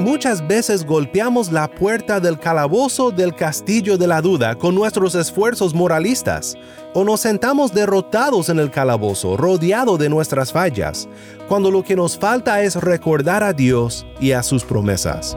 muchas veces golpeamos la puerta del calabozo del castillo de la duda con nuestros esfuerzos moralistas, o nos sentamos derrotados en el calabozo, rodeado de nuestras fallas, cuando lo que nos falta es recordar a Dios y a sus promesas.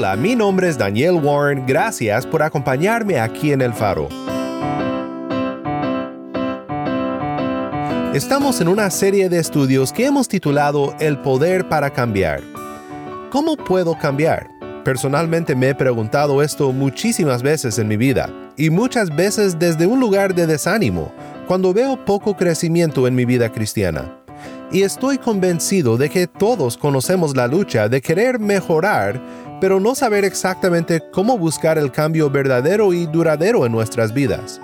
Hola, mi nombre es Daniel Warren, gracias por acompañarme aquí en El Faro. Estamos en una serie de estudios que hemos titulado El poder para cambiar. ¿Cómo puedo cambiar? Personalmente me he preguntado esto muchísimas veces en mi vida, y muchas veces desde un lugar de desánimo, cuando veo poco crecimiento en mi vida cristiana. Y estoy convencido de que todos conocemos la lucha de querer mejorar, pero no saber exactamente cómo buscar el cambio verdadero y duradero en nuestras vidas.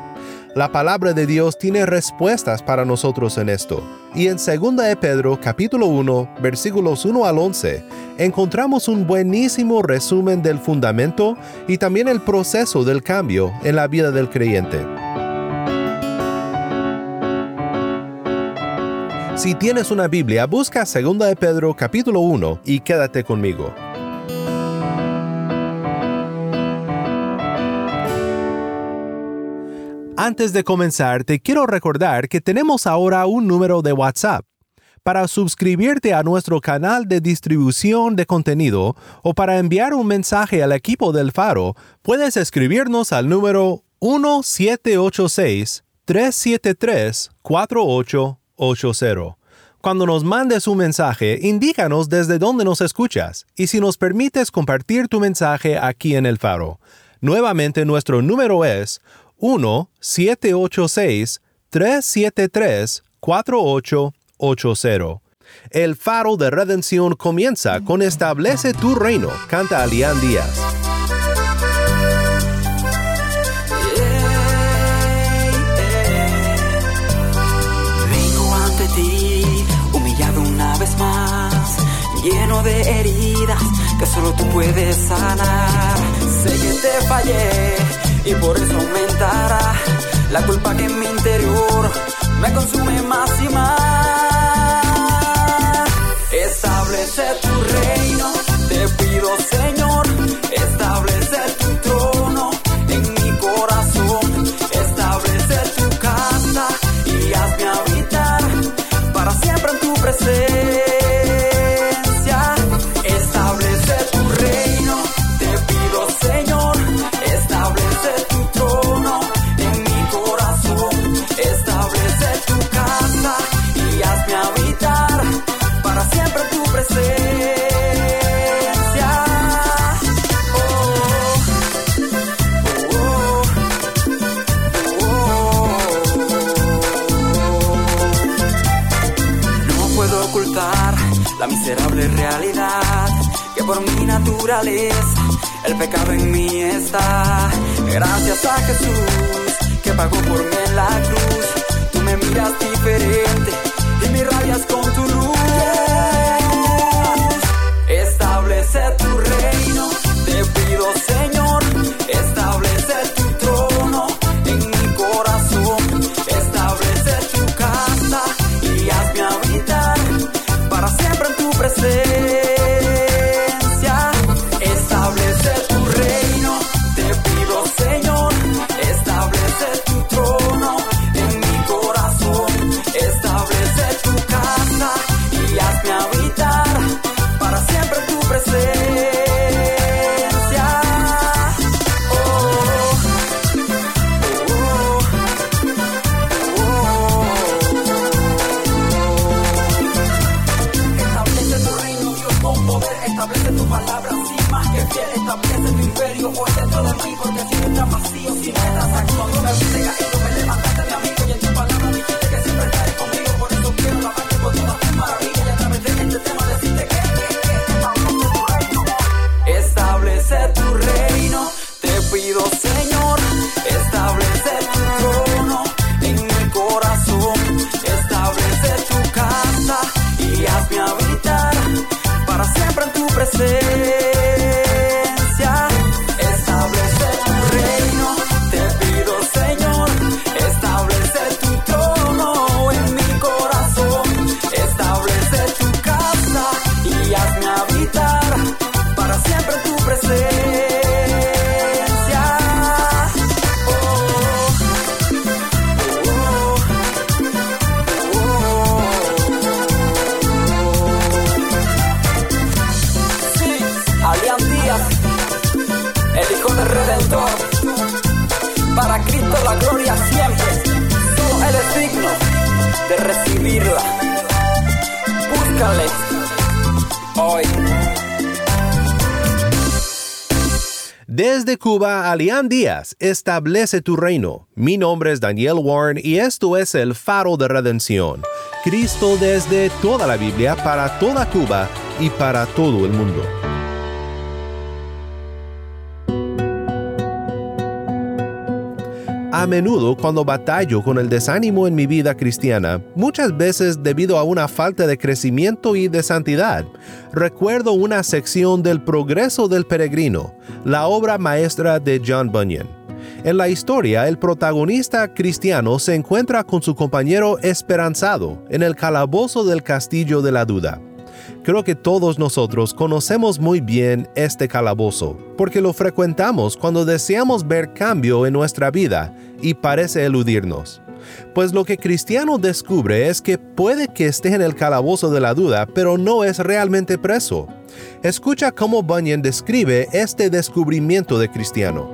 La palabra de Dios tiene respuestas para nosotros en esto. Y en 2 de Pedro capítulo 1 versículos 1 al 11 encontramos un buenísimo resumen del fundamento y también el proceso del cambio en la vida del creyente. Si tienes una Biblia, busca 2 de Pedro capítulo 1 y quédate conmigo. Antes de comenzar, te quiero recordar que tenemos ahora un número de WhatsApp. Para suscribirte a nuestro canal de distribución de contenido o para enviar un mensaje al equipo del Faro, puedes escribirnos al número 1786-373-4880. Cuando nos mandes un mensaje, indícanos desde dónde nos escuchas y si nos permites compartir tu mensaje aquí en el Faro. Nuevamente nuestro número es 1-786-373-4880. El faro de redención comienza con Establece tu reino, canta Alián Díaz. Lleno de heridas que solo tú puedes sanar. Sé que te fallé y por eso aumentará la culpa que en mi interior me consume más y más. Establece tu reino, te pido el pecado en mí está. Gracias a Jesús que pagó por mí en la cruz. Tú me miras diferente Cuba, Alián Díaz, establece tu reino. Mi nombre es Daniel Warren y esto es el faro de redención. Cristo desde toda la Biblia para toda Cuba y para todo el mundo. A menudo cuando batallo con el desánimo en mi vida cristiana, muchas veces debido a una falta de crecimiento y de santidad, recuerdo una sección del Progreso del Peregrino, la obra maestra de John Bunyan. En la historia, el protagonista cristiano se encuentra con su compañero esperanzado en el calabozo del castillo de la duda. Creo que todos nosotros conocemos muy bien este calabozo, porque lo frecuentamos cuando deseamos ver cambio en nuestra vida y parece eludirnos. Pues lo que Cristiano descubre es que puede que esté en el calabozo de la duda, pero no es realmente preso. Escucha cómo Bunyan describe este descubrimiento de Cristiano.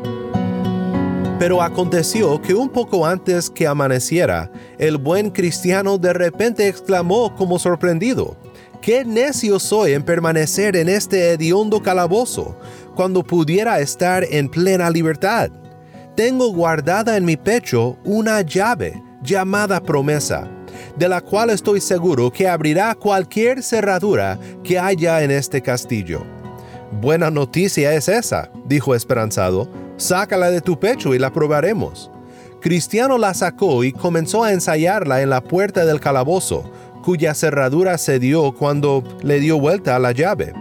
Pero aconteció que un poco antes que amaneciera, el buen cristiano de repente exclamó como sorprendido, qué necio soy en permanecer en este hediondo calabozo, cuando pudiera estar en plena libertad. Tengo guardada en mi pecho una llave llamada promesa, de la cual estoy seguro que abrirá cualquier cerradura que haya en este castillo. Buena noticia es esa, dijo esperanzado, sácala de tu pecho y la probaremos. Cristiano la sacó y comenzó a ensayarla en la puerta del calabozo, cuya cerradura se dio cuando le dio vuelta a la llave.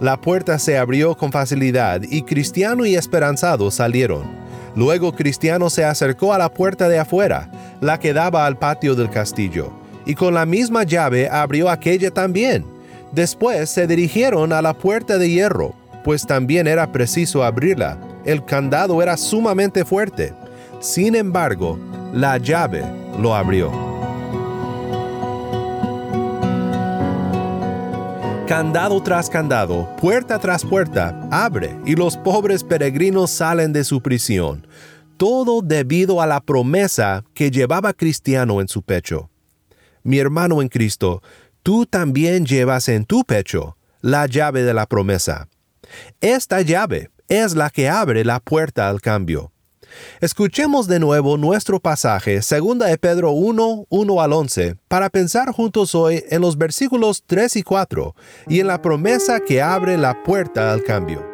La puerta se abrió con facilidad y Cristiano y Esperanzado salieron. Luego Cristiano se acercó a la puerta de afuera, la que daba al patio del castillo, y con la misma llave abrió aquella también. Después se dirigieron a la puerta de hierro, pues también era preciso abrirla. El candado era sumamente fuerte. Sin embargo, la llave lo abrió. Candado tras candado, puerta tras puerta, abre y los pobres peregrinos salen de su prisión. Todo debido a la promesa que llevaba Cristiano en su pecho. Mi hermano en Cristo, tú también llevas en tu pecho la llave de la promesa. Esta llave es la que abre la puerta al cambio. Escuchemos de nuevo nuestro pasaje 2 de Pedro 1, 1 al 11, para pensar juntos hoy en los versículos 3 y 4 y en la promesa que abre la puerta al cambio.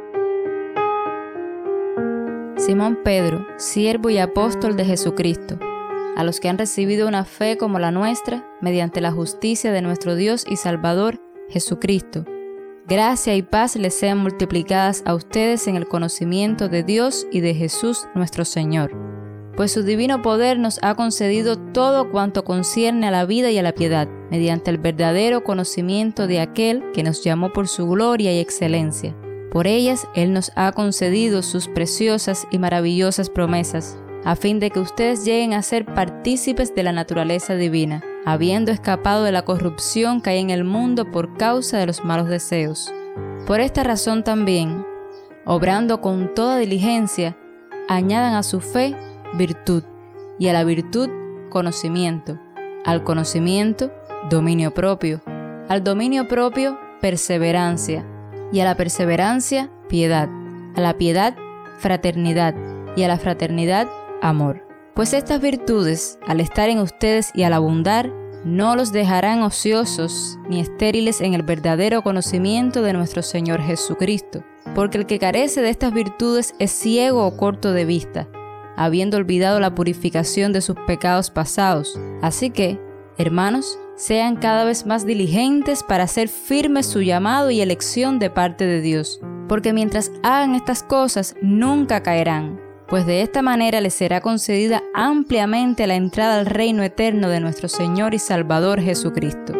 Simón Pedro, siervo y apóstol de Jesucristo, a los que han recibido una fe como la nuestra, mediante la justicia de nuestro Dios y Salvador, Jesucristo Gracia y paz les sean multiplicadas a ustedes en el conocimiento de Dios y de Jesús nuestro Señor, pues su divino poder nos ha concedido todo cuanto concierne a la vida y a la piedad, mediante el verdadero conocimiento de aquel que nos llamó por su gloria y excelencia. Por ellas Él nos ha concedido sus preciosas y maravillosas promesas, a fin de que ustedes lleguen a ser partícipes de la naturaleza divina habiendo escapado de la corrupción que hay en el mundo por causa de los malos deseos. Por esta razón también, obrando con toda diligencia, añadan a su fe virtud, y a la virtud conocimiento, al conocimiento dominio propio, al dominio propio perseverancia, y a la perseverancia piedad, a la piedad fraternidad, y a la fraternidad amor pues estas virtudes, al estar en ustedes y al abundar, no los dejarán ociosos ni estériles en el verdadero conocimiento de nuestro Señor Jesucristo, porque el que carece de estas virtudes es ciego o corto de vista, habiendo olvidado la purificación de sus pecados pasados. Así que, hermanos, sean cada vez más diligentes para hacer firme su llamado y elección de parte de Dios, porque mientras hagan estas cosas nunca caerán pues de esta manera les será concedida ampliamente la entrada al reino eterno de nuestro Señor y Salvador Jesucristo.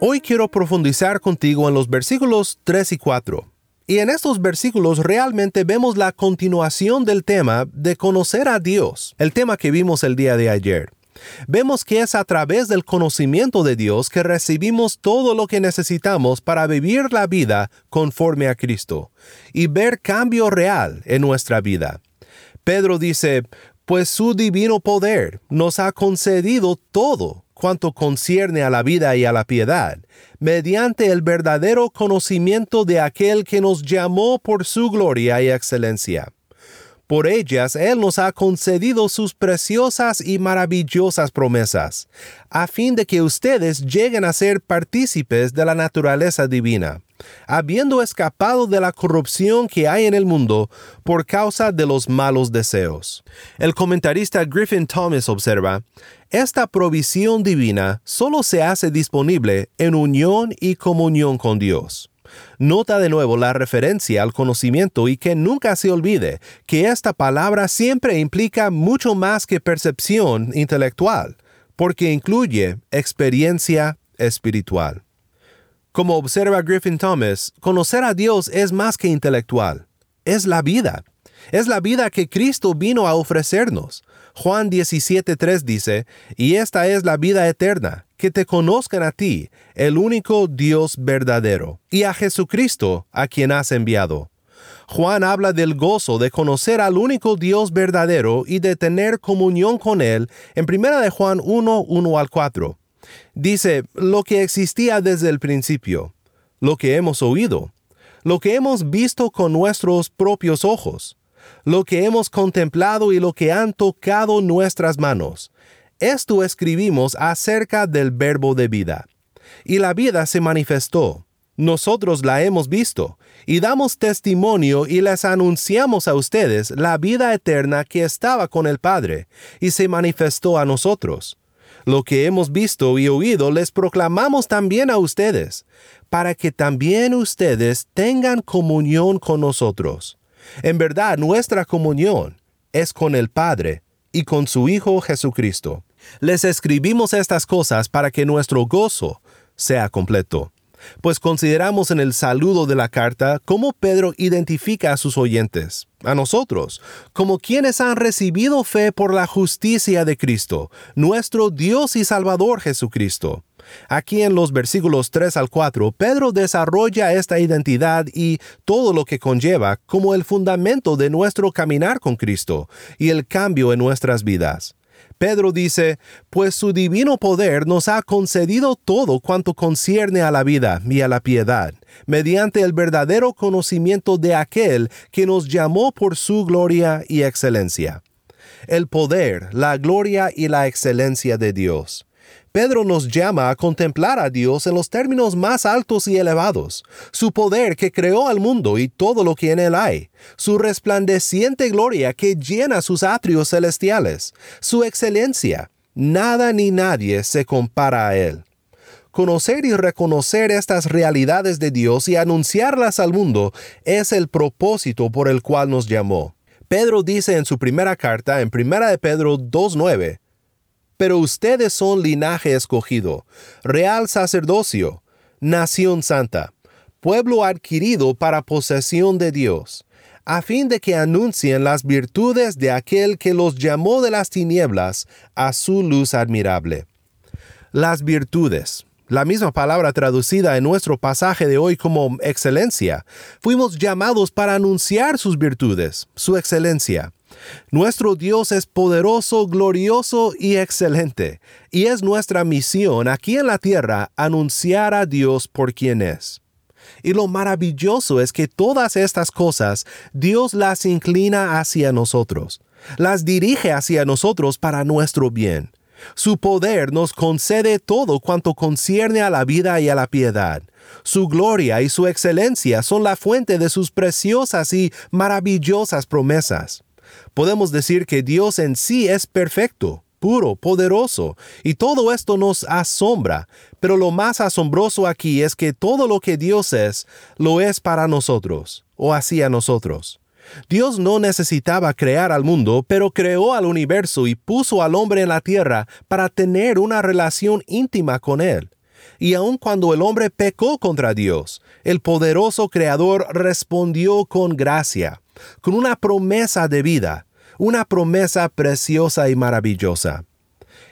Hoy quiero profundizar contigo en los versículos 3 y 4. Y en estos versículos realmente vemos la continuación del tema de conocer a Dios, el tema que vimos el día de ayer. Vemos que es a través del conocimiento de Dios que recibimos todo lo que necesitamos para vivir la vida conforme a Cristo y ver cambio real en nuestra vida. Pedro dice, pues su divino poder nos ha concedido todo cuanto concierne a la vida y a la piedad, mediante el verdadero conocimiento de aquel que nos llamó por su gloria y excelencia. Por ellas Él nos ha concedido sus preciosas y maravillosas promesas, a fin de que ustedes lleguen a ser partícipes de la naturaleza divina habiendo escapado de la corrupción que hay en el mundo por causa de los malos deseos. El comentarista Griffin Thomas observa, esta provisión divina solo se hace disponible en unión y comunión con Dios. Nota de nuevo la referencia al conocimiento y que nunca se olvide que esta palabra siempre implica mucho más que percepción intelectual, porque incluye experiencia espiritual. Como observa Griffin Thomas, conocer a Dios es más que intelectual, es la vida. Es la vida que Cristo vino a ofrecernos. Juan 17.3 dice, y esta es la vida eterna, que te conozcan a ti, el único Dios verdadero, y a Jesucristo, a quien has enviado. Juan habla del gozo de conocer al único Dios verdadero y de tener comunión con Él en 1 de Juan 1, 1 al 4. Dice, lo que existía desde el principio, lo que hemos oído, lo que hemos visto con nuestros propios ojos, lo que hemos contemplado y lo que han tocado nuestras manos. Esto escribimos acerca del verbo de vida. Y la vida se manifestó. Nosotros la hemos visto, y damos testimonio y les anunciamos a ustedes la vida eterna que estaba con el Padre, y se manifestó a nosotros. Lo que hemos visto y oído les proclamamos también a ustedes, para que también ustedes tengan comunión con nosotros. En verdad, nuestra comunión es con el Padre y con su Hijo Jesucristo. Les escribimos estas cosas para que nuestro gozo sea completo pues consideramos en el saludo de la carta cómo Pedro identifica a sus oyentes, a nosotros, como quienes han recibido fe por la justicia de Cristo, nuestro Dios y Salvador Jesucristo. Aquí en los versículos 3 al 4, Pedro desarrolla esta identidad y todo lo que conlleva como el fundamento de nuestro caminar con Cristo y el cambio en nuestras vidas. Pedro dice, pues su divino poder nos ha concedido todo cuanto concierne a la vida y a la piedad, mediante el verdadero conocimiento de aquel que nos llamó por su gloria y excelencia. El poder, la gloria y la excelencia de Dios. Pedro nos llama a contemplar a Dios en los términos más altos y elevados, su poder que creó al mundo y todo lo que en él hay, su resplandeciente gloria que llena sus atrios celestiales, su excelencia. Nada ni nadie se compara a él. Conocer y reconocer estas realidades de Dios y anunciarlas al mundo es el propósito por el cual nos llamó. Pedro dice en su primera carta, en 1 de Pedro 2.9, pero ustedes son linaje escogido, real sacerdocio, nación santa, pueblo adquirido para posesión de Dios, a fin de que anuncien las virtudes de aquel que los llamó de las tinieblas a su luz admirable. Las virtudes, la misma palabra traducida en nuestro pasaje de hoy como excelencia, fuimos llamados para anunciar sus virtudes, su excelencia. Nuestro Dios es poderoso, glorioso y excelente, y es nuestra misión aquí en la tierra anunciar a Dios por quien es. Y lo maravilloso es que todas estas cosas Dios las inclina hacia nosotros, las dirige hacia nosotros para nuestro bien. Su poder nos concede todo cuanto concierne a la vida y a la piedad. Su gloria y su excelencia son la fuente de sus preciosas y maravillosas promesas podemos decir que Dios en sí es perfecto, puro, poderoso, y todo esto nos asombra, pero lo más asombroso aquí es que todo lo que Dios es, lo es para nosotros, o hacia nosotros. Dios no necesitaba crear al mundo, pero creó al universo y puso al hombre en la tierra para tener una relación íntima con él. Y aun cuando el hombre pecó contra Dios, el poderoso Creador respondió con gracia con una promesa de vida, una promesa preciosa y maravillosa.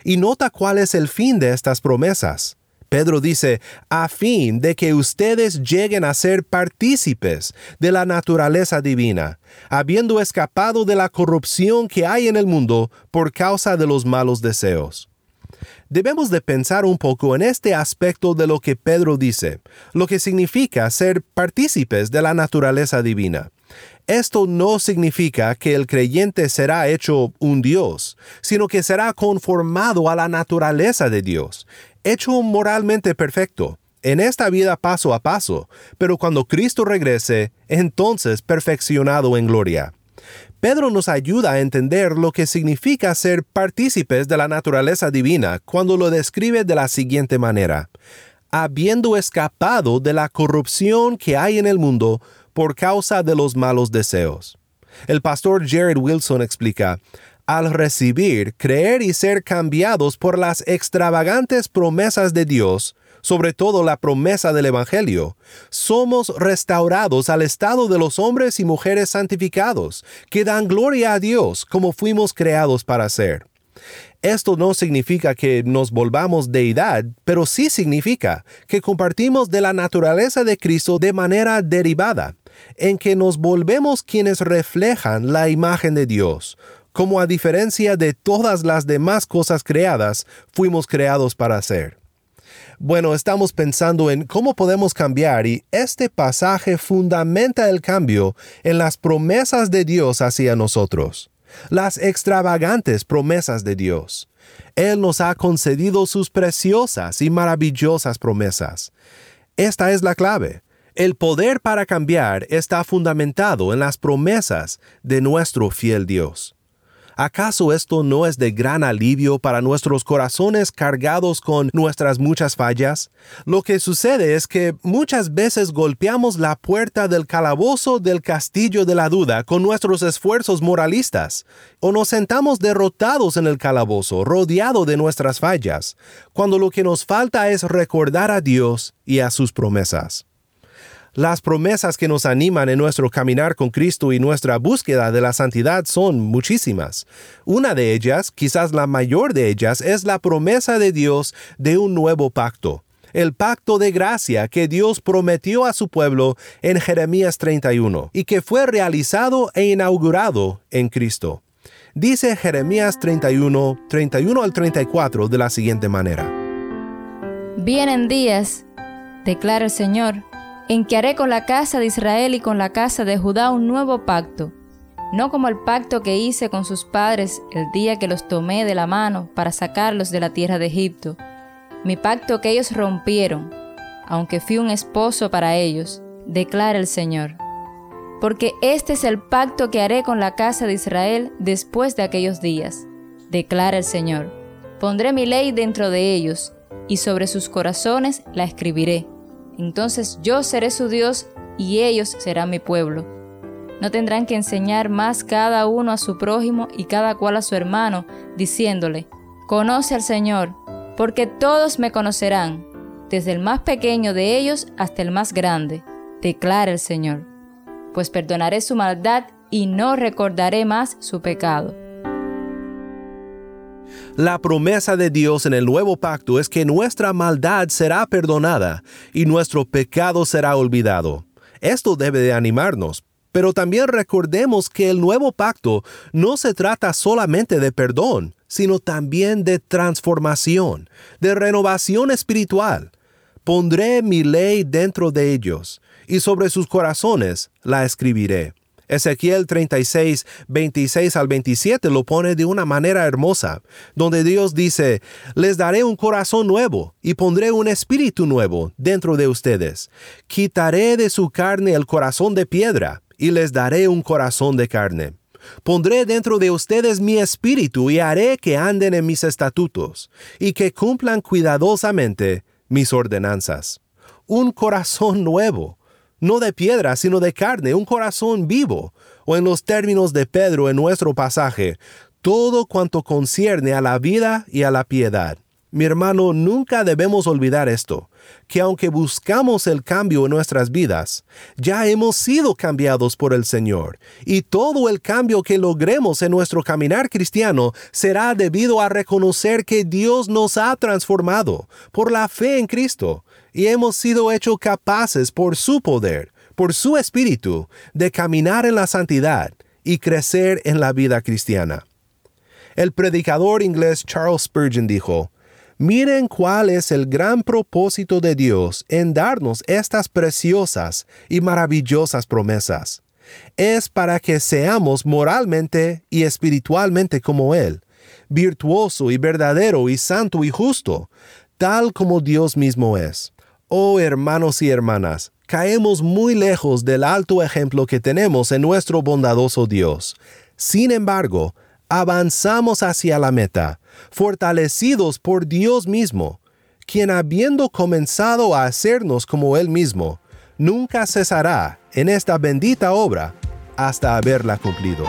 Y nota cuál es el fin de estas promesas. Pedro dice, a fin de que ustedes lleguen a ser partícipes de la naturaleza divina, habiendo escapado de la corrupción que hay en el mundo por causa de los malos deseos. Debemos de pensar un poco en este aspecto de lo que Pedro dice, lo que significa ser partícipes de la naturaleza divina. Esto no significa que el creyente será hecho un Dios, sino que será conformado a la naturaleza de Dios, hecho moralmente perfecto, en esta vida paso a paso, pero cuando Cristo regrese, entonces perfeccionado en gloria. Pedro nos ayuda a entender lo que significa ser partícipes de la naturaleza divina cuando lo describe de la siguiente manera. Habiendo escapado de la corrupción que hay en el mundo por causa de los malos deseos. El pastor Jared Wilson explica, al recibir, creer y ser cambiados por las extravagantes promesas de Dios, sobre todo la promesa del Evangelio, somos restaurados al estado de los hombres y mujeres santificados, que dan gloria a Dios como fuimos creados para ser. Esto no significa que nos volvamos deidad, pero sí significa que compartimos de la naturaleza de Cristo de manera derivada, en que nos volvemos quienes reflejan la imagen de Dios, como a diferencia de todas las demás cosas creadas, fuimos creados para ser. Bueno, estamos pensando en cómo podemos cambiar y este pasaje fundamenta el cambio en las promesas de Dios hacia nosotros, las extravagantes promesas de Dios. Él nos ha concedido sus preciosas y maravillosas promesas. Esta es la clave. El poder para cambiar está fundamentado en las promesas de nuestro fiel Dios. ¿Acaso esto no es de gran alivio para nuestros corazones cargados con nuestras muchas fallas? Lo que sucede es que muchas veces golpeamos la puerta del calabozo del castillo de la duda con nuestros esfuerzos moralistas, o nos sentamos derrotados en el calabozo, rodeado de nuestras fallas, cuando lo que nos falta es recordar a Dios y a sus promesas. Las promesas que nos animan en nuestro caminar con Cristo y nuestra búsqueda de la santidad son muchísimas. Una de ellas, quizás la mayor de ellas, es la promesa de Dios de un nuevo pacto el pacto de gracia que Dios prometió a su pueblo en Jeremías 31 y que fue realizado e inaugurado en Cristo. Dice Jeremías 31, 31 al 34 de la siguiente manera. Vienen días, declara el Señor, en que haré con la casa de Israel y con la casa de Judá un nuevo pacto, no como el pacto que hice con sus padres el día que los tomé de la mano para sacarlos de la tierra de Egipto, mi pacto que ellos rompieron, aunque fui un esposo para ellos, declara el Señor. Porque este es el pacto que haré con la casa de Israel después de aquellos días, declara el Señor. Pondré mi ley dentro de ellos, y sobre sus corazones la escribiré entonces yo seré su Dios y ellos serán mi pueblo. No tendrán que enseñar más cada uno a su prójimo y cada cual a su hermano, diciéndole, Conoce al Señor, porque todos me conocerán, desde el más pequeño de ellos hasta el más grande, declara el Señor. Pues perdonaré su maldad y no recordaré más su pecado. La promesa de Dios en el nuevo pacto es que nuestra maldad será perdonada y nuestro pecado será olvidado. Esto debe de animarnos, pero también recordemos que el nuevo pacto no se trata solamente de perdón, sino también de transformación, de renovación espiritual. Pondré mi ley dentro de ellos, y sobre sus corazones la escribiré. Ezequiel 36, 26 al 27 lo pone de una manera hermosa, donde Dios dice, les daré un corazón nuevo y pondré un espíritu nuevo dentro de ustedes. Quitaré de su carne el corazón de piedra y les daré un corazón de carne. Pondré dentro de ustedes mi espíritu y haré que anden en mis estatutos y que cumplan cuidadosamente mis ordenanzas. Un corazón nuevo no de piedra, sino de carne, un corazón vivo, o en los términos de Pedro en nuestro pasaje, todo cuanto concierne a la vida y a la piedad. Mi hermano, nunca debemos olvidar esto, que aunque buscamos el cambio en nuestras vidas, ya hemos sido cambiados por el Señor, y todo el cambio que logremos en nuestro caminar cristiano será debido a reconocer que Dios nos ha transformado por la fe en Cristo, y hemos sido hechos capaces por su poder, por su espíritu, de caminar en la santidad y crecer en la vida cristiana. El predicador inglés Charles Spurgeon dijo, Miren cuál es el gran propósito de Dios en darnos estas preciosas y maravillosas promesas. Es para que seamos moralmente y espiritualmente como Él, virtuoso y verdadero y santo y justo, tal como Dios mismo es. Oh hermanos y hermanas, caemos muy lejos del alto ejemplo que tenemos en nuestro bondadoso Dios. Sin embargo, avanzamos hacia la meta, fortalecidos por Dios mismo, quien habiendo comenzado a hacernos como Él mismo, nunca cesará en esta bendita obra hasta haberla cumplido.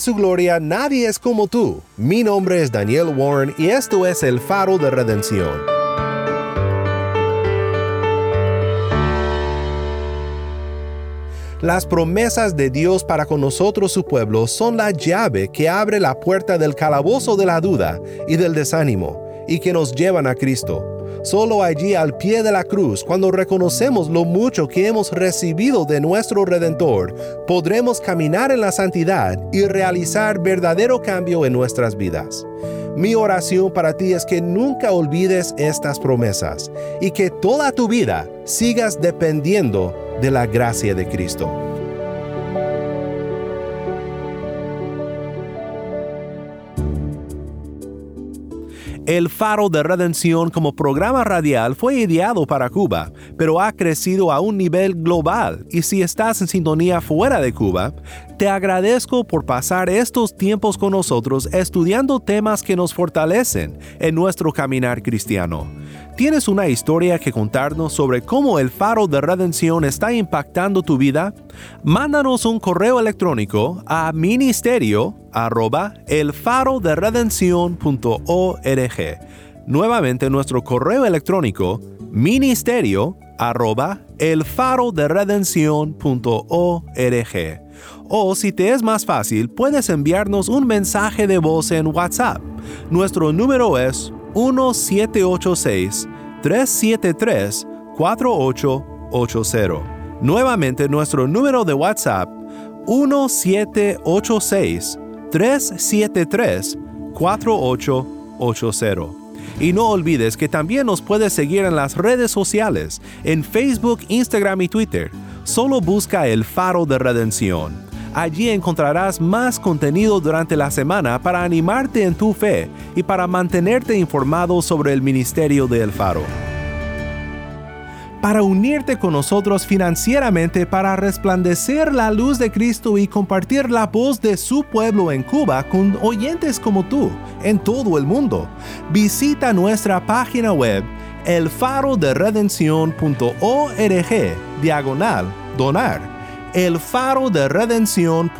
Su gloria nadie es como tú. Mi nombre es Daniel Warren y esto es el faro de redención. Las promesas de Dios para con nosotros su pueblo son la llave que abre la puerta del calabozo de la duda y del desánimo y que nos llevan a Cristo. Solo allí al pie de la cruz, cuando reconocemos lo mucho que hemos recibido de nuestro Redentor, podremos caminar en la santidad y realizar verdadero cambio en nuestras vidas. Mi oración para ti es que nunca olvides estas promesas y que toda tu vida sigas dependiendo de la gracia de Cristo. El Faro de Redención como programa radial fue ideado para Cuba, pero ha crecido a un nivel global y si estás en sintonía fuera de Cuba, te agradezco por pasar estos tiempos con nosotros estudiando temas que nos fortalecen en nuestro caminar cristiano. ¿Tienes una historia que contarnos sobre cómo el faro de redención está impactando tu vida? Mándanos un correo electrónico a ministerio arroba el faro de Nuevamente nuestro correo electrónico ministerio arroba el faro de O si te es más fácil, puedes enviarnos un mensaje de voz en WhatsApp. Nuestro número es 1786-373-4880. Nuevamente nuestro número de WhatsApp 1786-373-4880. Y no olvides que también nos puedes seguir en las redes sociales, en Facebook, Instagram y Twitter. Solo busca el faro de redención. Allí encontrarás más contenido durante la semana para animarte en tu fe y para mantenerte informado sobre el ministerio de El Faro. Para unirte con nosotros financieramente para resplandecer la luz de Cristo y compartir la voz de su pueblo en Cuba con oyentes como tú en todo el mundo, visita nuestra página web elfaroderedención.org diagonal donar el faro de redención.org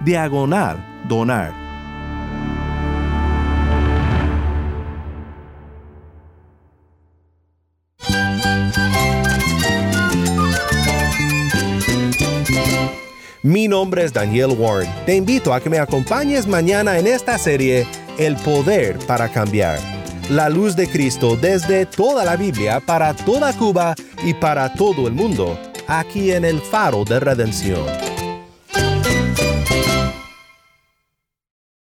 diagonal donar. Mi nombre es Daniel Warren. Te invito a que me acompañes mañana en esta serie El Poder para Cambiar. La luz de Cristo desde toda la Biblia para toda Cuba y para todo el mundo aquí en el faro de redención.